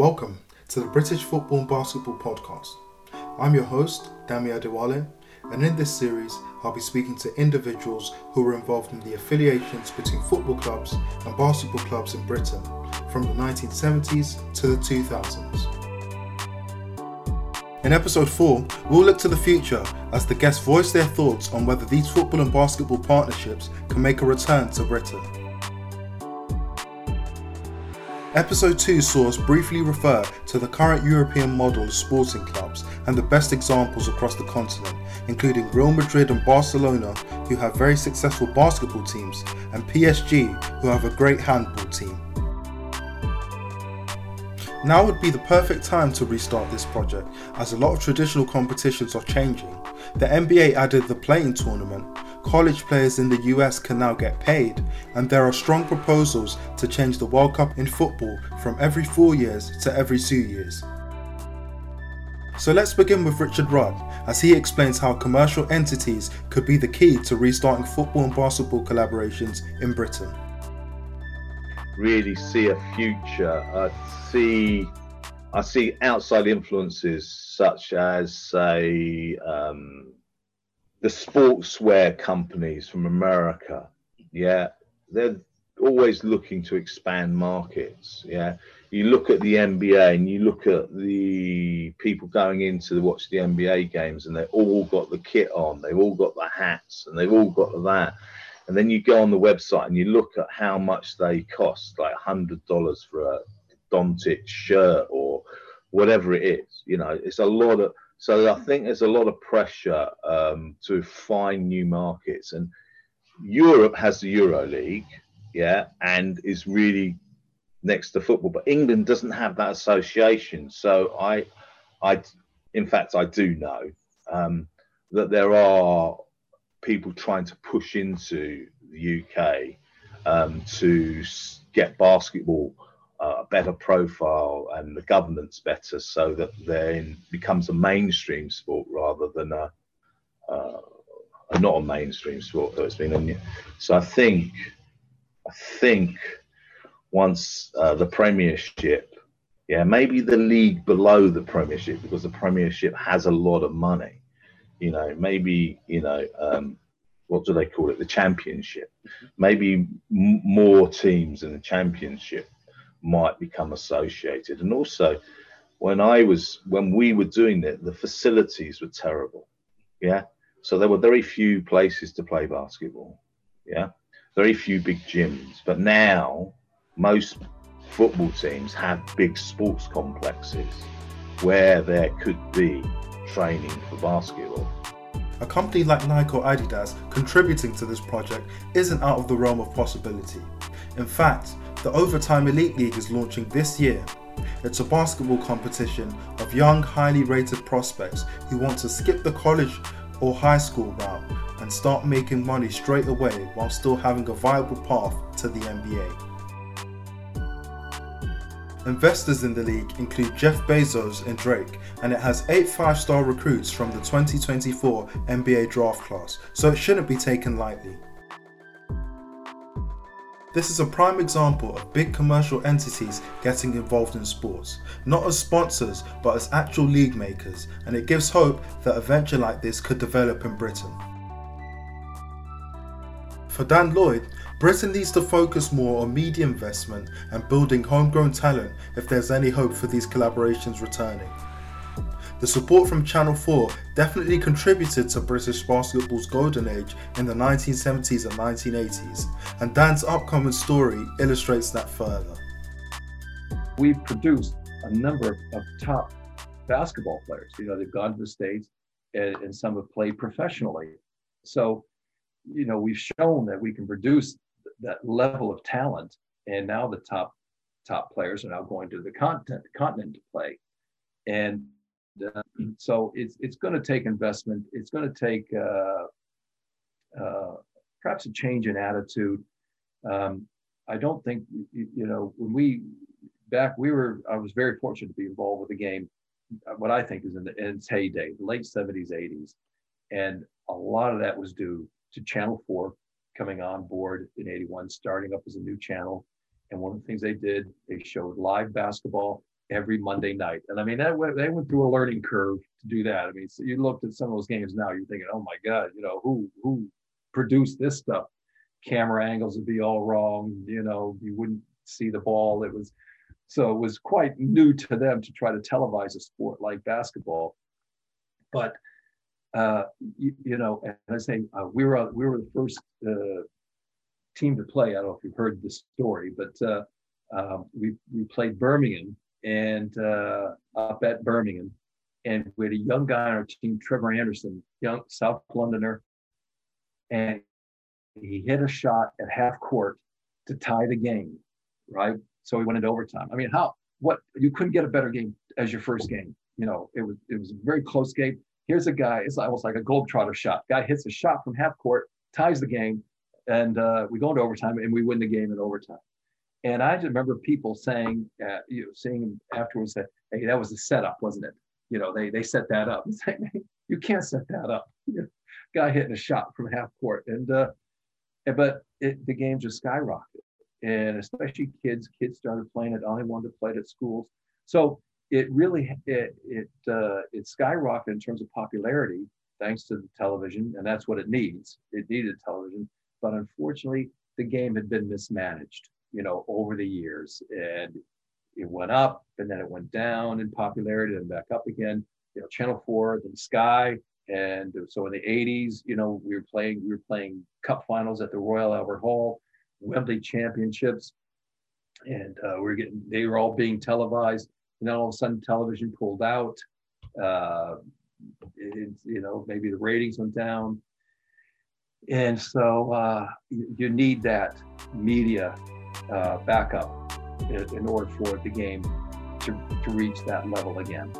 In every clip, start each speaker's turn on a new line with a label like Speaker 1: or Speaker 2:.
Speaker 1: Welcome to the British Football and Basketball Podcast. I'm your host, Dami Adewale, and in this series, I'll be speaking to individuals who were involved in the affiliations between football clubs and basketball clubs in Britain from the 1970s to the 2000s. In episode 4, we'll look to the future as the guests voice their thoughts on whether these football and basketball partnerships can make a return to Britain. Episode 2 saw us briefly refer to the current European model of sporting clubs and the best examples across the continent, including Real Madrid and Barcelona, who have very successful basketball teams, and PSG, who have a great handball team. Now would be the perfect time to restart this project, as a lot of traditional competitions are changing. The NBA added the play-in tournament, college players in the US can now get paid, and there are strong proposals to change the World Cup in football from every four years to every two years. So let's begin with Richard Rudd as he explains how commercial entities could be the key to restarting football and basketball collaborations in Britain.
Speaker 2: Really see a future. I see, I see outside influences such as, say, um, the sportswear companies from America, yeah, they're always looking to expand markets. Yeah, you look at the NBA and you look at the people going in to watch the NBA games, and they've all got the kit on, they've all got the hats, and they've all got that. And then you go on the website and you look at how much they cost, like hundred dollars for a Doncic shirt or whatever it is. You know, it's a lot of so I think there's a lot of pressure um, to find new markets, and Europe has the Euro League, yeah, and is really next to football, but England doesn't have that association. So I, I, in fact, I do know um, that there are people trying to push into the UK um, to get basketball a better profile and the governance better so that then becomes a mainstream sport rather than a, uh, not a mainstream sport though it's been so I think I think once uh, the premiership yeah maybe the league below the premiership because the premiership has a lot of money you know maybe you know um, what do they call it? The championship. Maybe m- more teams in the championship might become associated. And also, when I was when we were doing it, the facilities were terrible. Yeah. So there were very few places to play basketball. Yeah. Very few big gyms. But now most football teams have big sports complexes where there could be training for basketball.
Speaker 1: A company like Nike or Adidas contributing to this project isn't out of the realm of possibility. In fact, the Overtime Elite League is launching this year. It's a basketball competition of young, highly rated prospects who want to skip the college or high school route and start making money straight away while still having a viable path to the NBA. Investors in the league include Jeff Bezos and Drake, and it has eight five star recruits from the 2024 NBA draft class, so it shouldn't be taken lightly. This is a prime example of big commercial entities getting involved in sports, not as sponsors but as actual league makers, and it gives hope that a venture like this could develop in Britain. For Dan Lloyd, Britain needs to focus more on media investment and building homegrown talent if there's any hope for these collaborations returning. The support from Channel 4 definitely contributed to British basketball's golden age in the 1970s and 1980s, and Dan's upcoming story illustrates that further.
Speaker 3: We've produced a number of top basketball players. You know, they've gone to the States and, and some have played professionally. So, you know, we've shown that we can produce that level of talent, and now the top top players are now going to the continent, continent to play. And uh, so it's it's going to take investment. It's going to take uh, uh, perhaps a change in attitude. Um, I don't think you, know when we back we were. I was very fortunate to be involved with the game. Uh, what I think is in, the, in its heyday, the late '70s, '80s, and a lot of that was due to Channel Four coming on board in '81, starting up as a new channel. And one of the things they did, they showed live basketball every Monday night. And I mean, that went, they went through a learning curve to do that. I mean, so you looked at some of those games now, you're thinking, oh my God, you know, who who produced this stuff? Camera angles would be all wrong. You know, you wouldn't see the ball. It was so it was quite new to them to try to televise a sport like basketball. But uh, you, you, know, as I say, uh, we were we were the first uh, team to play. I don't know if you've heard the story, but uh, um, we we played Birmingham and uh, up at Birmingham, and we had a young guy on our team, Trevor Anderson, young South Londoner, and he hit a shot at half court to tie the game, right? So we went into overtime. I mean, how what you couldn't get a better game as your first game. You know, it was it was a very close game. Here's a guy, it's almost like a globetrotter shot. Guy hits a shot from half court, ties the game, and uh, we go into overtime and we win the game in overtime. And I just remember people saying, uh, you know, saying afterwards that, hey, that was a setup, wasn't it? You know, they they set that up. It's like, you can't set that up. Guy hitting a shot from half court, and uh, but it, the game just skyrocketed, and especially kids. Kids started playing it. Only wanted to play it at schools. So it really it it uh, it skyrocketed in terms of popularity thanks to the television, and that's what it needs. It needed television, but unfortunately, the game had been mismanaged you know, over the years. And it went up and then it went down in popularity and back up again. You know, Channel 4, then Sky. And so in the 80s, you know, we were playing, we were playing cup finals at the Royal Albert Hall, Wembley Championships. And uh, we were getting, they were all being televised. And then all of a sudden television pulled out. Uh, it, you know, maybe the ratings went down. And so uh, you need that media uh, backup in, in order for the game to, to reach that level again.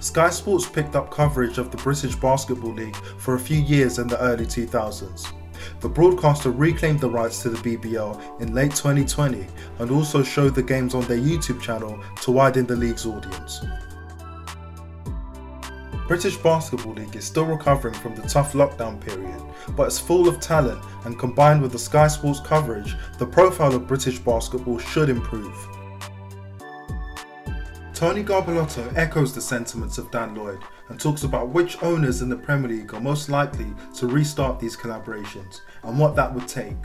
Speaker 1: Sky Sports picked up coverage of the British Basketball League for a few years in the early 2000s. The broadcaster reclaimed the rights to the BBL in late 2020 and also showed the games on their YouTube channel to widen the league's audience. British Basketball League is still recovering from the tough lockdown period, but it's full of talent and combined with the Sky Sports coverage, the profile of British basketball should improve. Tony Garbelotto echoes the sentiments of Dan Lloyd and talks about which owners in the Premier League are most likely to restart these collaborations and what that would take.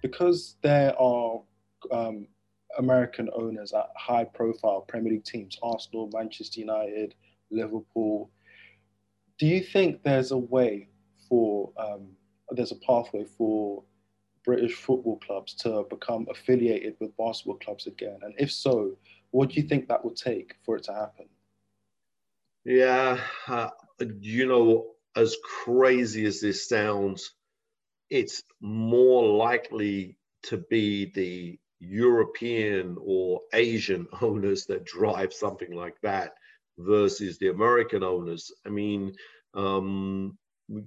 Speaker 4: Because there are um, American owners at high profile Premier League teams, Arsenal, Manchester United, Liverpool. Do you think there's a way for, um, there's a pathway for British football clubs to become affiliated with basketball clubs again? And if so, what do you think that would take for it to happen?
Speaker 5: Yeah, uh, you know, as crazy as this sounds, it's more likely to be the European or Asian owners that drive something like that versus the American owners? I mean, um,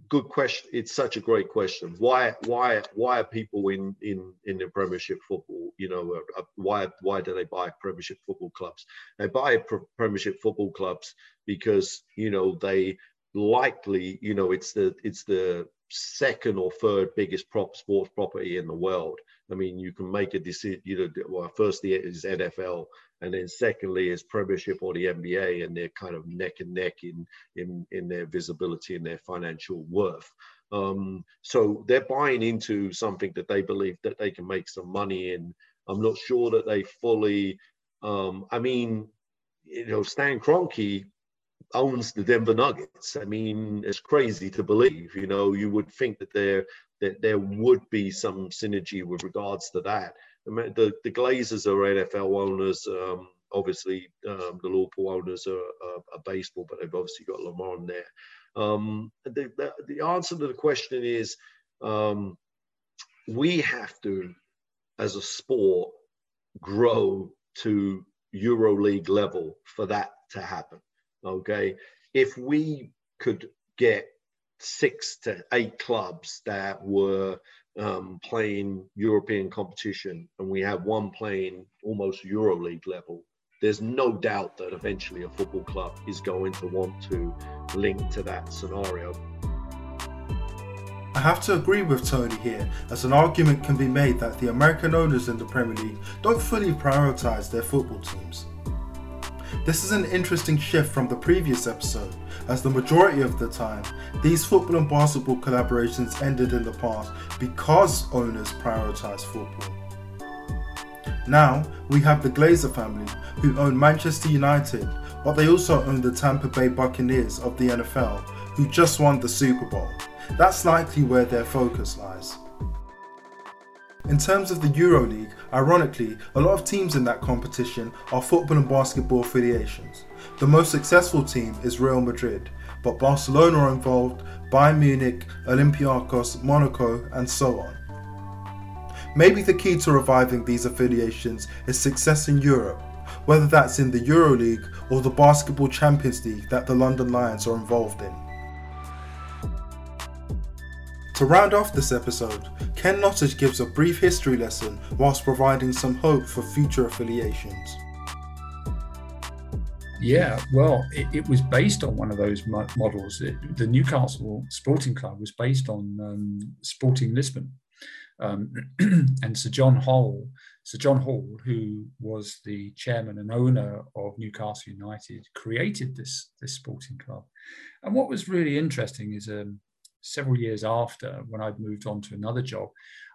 Speaker 5: good question. It's such a great question. Why, why, why are people in in in the Premiership football? You know, uh, uh why why do they buy Premiership football clubs? They buy Premiership football clubs because you know they likely you know it's the it's the second or third biggest prop sports property in the world. I mean, you can make a decision. You know, well, firstly is NFL, and then secondly is Premiership or the NBA, and they're kind of neck and neck in in in their visibility and their financial worth. Um, so they're buying into something that they believe that they can make some money in. I'm not sure that they fully. Um, I mean, you know, Stan Kroenke owns the Denver Nuggets. I mean, it's crazy to believe. You know, you would think that there that there would be some synergy with regards to that. The the Glazers are NFL owners. Um, obviously, um, the Liverpool owners are, are, are, baseball, but they've obviously got LeBron in there. Um, the, the, the answer to the question is um, we have to, as a sport, grow to EuroLeague level for that to happen. Okay. If we could get six to eight clubs that were um, playing European competition and we have one playing almost EuroLeague level, there's no doubt that eventually a football club is going to want to link to that scenario.
Speaker 1: I have to agree with Tony here, as an argument can be made that the American owners in the Premier League don't fully prioritise their football teams. This is an interesting shift from the previous episode, as the majority of the time, these football and basketball collaborations ended in the past because owners prioritise football. Now, we have the Glazer family, who own Manchester United, but they also own the Tampa Bay Buccaneers of the NFL, who just won the Super Bowl. That's likely where their focus lies. In terms of the EuroLeague, ironically, a lot of teams in that competition are football and basketball affiliations. The most successful team is Real Madrid, but Barcelona are involved, Bayern Munich, Olympiacos, Monaco, and so on. Maybe the key to reviving these affiliations is success in Europe, whether that's in the EuroLeague or the Basketball Champions League that the London Lions are involved in. To round off this episode, Ken Nottage gives a brief history lesson whilst providing some hope for future affiliations.
Speaker 6: Yeah, well, it, it was based on one of those models. It, the Newcastle Sporting Club was based on um, Sporting Lisbon. Um, and Sir John Hall, Sir John Hall, who was the chairman and owner of Newcastle United, created this this sporting club. And what was really interesting is um, several years after, when I'd moved on to another job,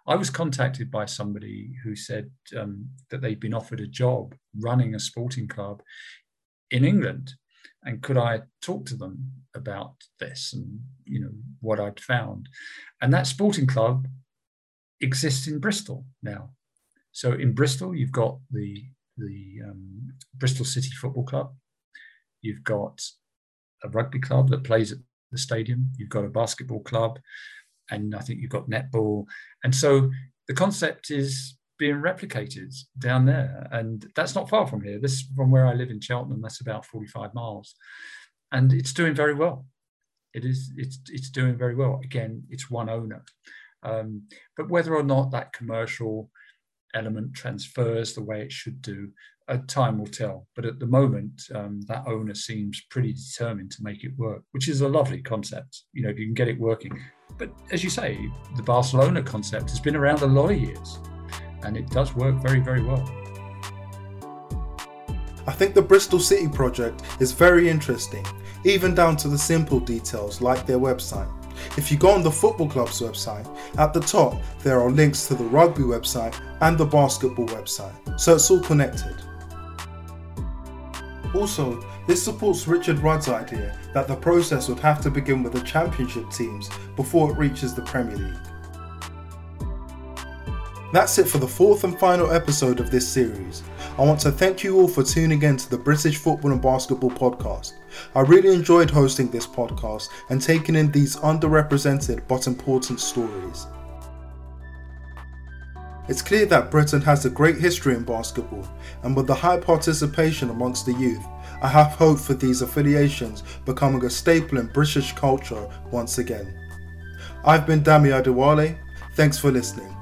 Speaker 6: I was contacted by somebody who said um, that they'd been offered a job running a sporting club in England, and could I talk to them about this and you know what I'd found, and that sporting club exists in Bristol now. So in Bristol, you've got the the um, Bristol City Football Club. You've got a rugby club that plays at the stadium. You've got a basketball club, and I think you've got netball. And so the concept is being replicated down there, and that's not far from here. This from where I live in Cheltenham. That's about forty-five miles, and it's doing very well. It is. It's it's doing very well. Again, it's one owner, um, but whether or not that commercial element transfers the way it should do, time will tell. But at the moment, um, that owner seems pretty determined to make it work, which is a lovely concept. You know, if you can get it working. But as you say, the Barcelona concept has been around a lot of years, and it does work very, very well.
Speaker 1: I think the Bristol City project is very interesting, even down to the simple details like their website. If you go on the football club's website, at the top there are links to the rugby website and the basketball website, so it's all connected. Also, this supports Richard Rudd's idea that the process would have to begin with the championship teams before it reaches the Premier League. That's it for the fourth and final episode of this series. I want to thank you all for tuning in to the British Football and Basketball Podcast. I really enjoyed hosting this podcast and taking in these underrepresented but important stories. It's clear that Britain has a great history in basketball, and with the high participation amongst the youth, I have hope for these affiliations becoming a staple in British culture once again. I've been Dami Adewale, thanks for listening.